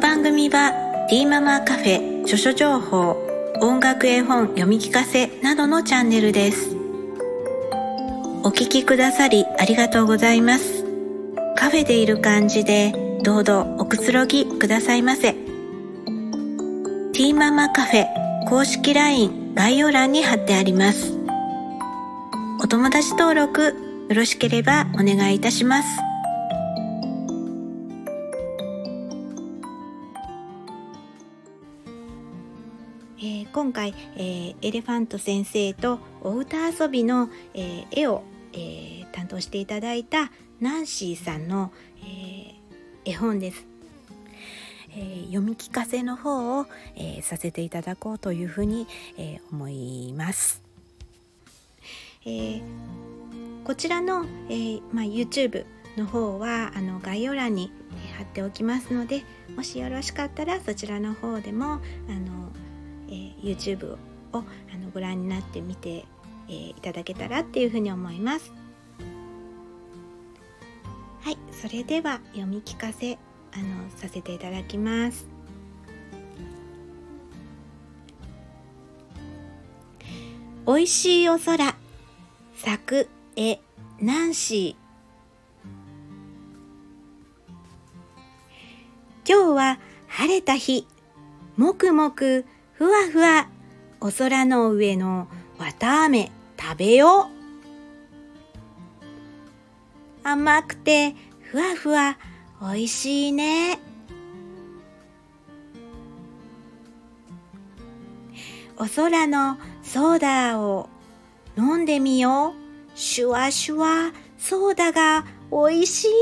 番組はティーママカフェ著書情報音楽絵本読み聞かせなどのチャンネルです。お聞きくださりありがとうございます。カフェでいる感じでどうぞおくつろぎくださいませ。ティーママカフェ公式 LINE 概要欄に貼ってあります。お友達登録よろしければお願いいたします。えー、今回、えー、エレファント先生とお歌遊びの、えー、絵を、え担当していただいたナンシーさんの、え絵本です、え読み聞かせの方を、えさせていただこうというふうに、え思います、えこちらの、えまあ、YouTube の方はあの概要欄に貼っておきますのでもしよろしかったらそちらの方でもあの、YouTube をあのご覧になってみて、えー、いただけたらっていうふうに思います。はい、それでは読み聞かせあのさせていただきます。おいしいお空作絵ナンシー今日は晴れた日もくもくふわふわ。お空の上の綿あめ食べよう。甘くてふわふわ。おいしいね。お空のソーダを飲んでみよう。シュワシュワソーダがおいしいね。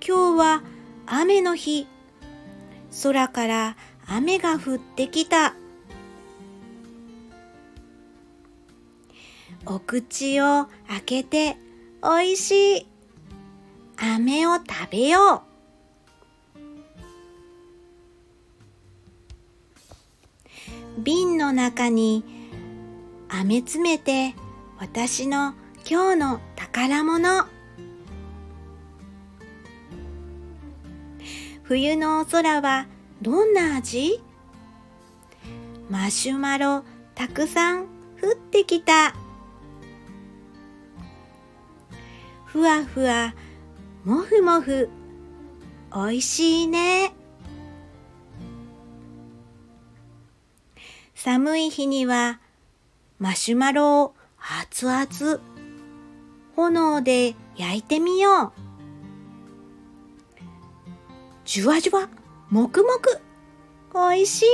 今日は雨の日。空から雨が降ってきた。お口を開けておいしい飴を食べよう。瓶の中に飴詰めて私の今日の宝物。冬の空はどんな味？マシュマロたくさん降ってきた。ふわふわ、もふもふ、おいしいね。寒い日にはマシュマロを熱々炎で焼いてみよう。じゅわじゅわ、もくもく。おいしいね。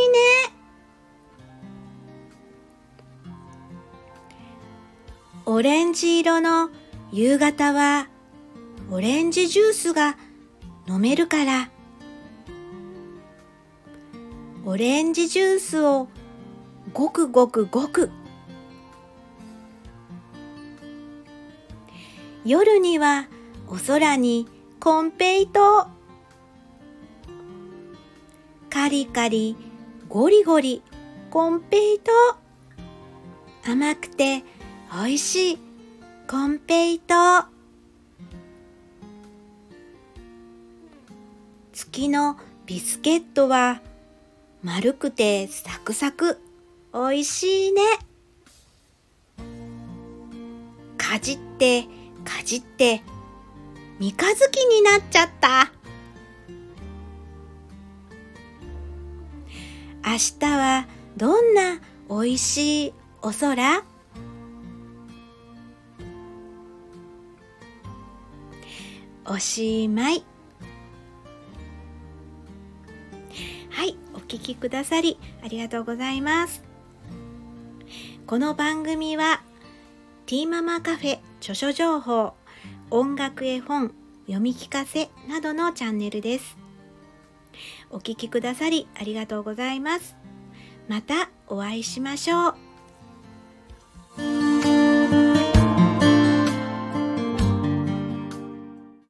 オレンジ色の夕方はオレンジジュースが飲めるからオレンジジュースをごくごくごく夜にはお空にコンペイトカリカリ、ゴリゴリ、コンペイト。甘くて美味しいコンペイト。月のビスケットは丸くてサクサク、美味しいね。かじってかじって三日月になっちゃった。明日はどんなおいしいお空？おしまい。はいお聞きくださりありがとうございます。この番組はティーママカフェ著書情報音楽絵本読み聞かせなどのチャンネルです。お聴きくださりありがとうございます。またお会いしましょう。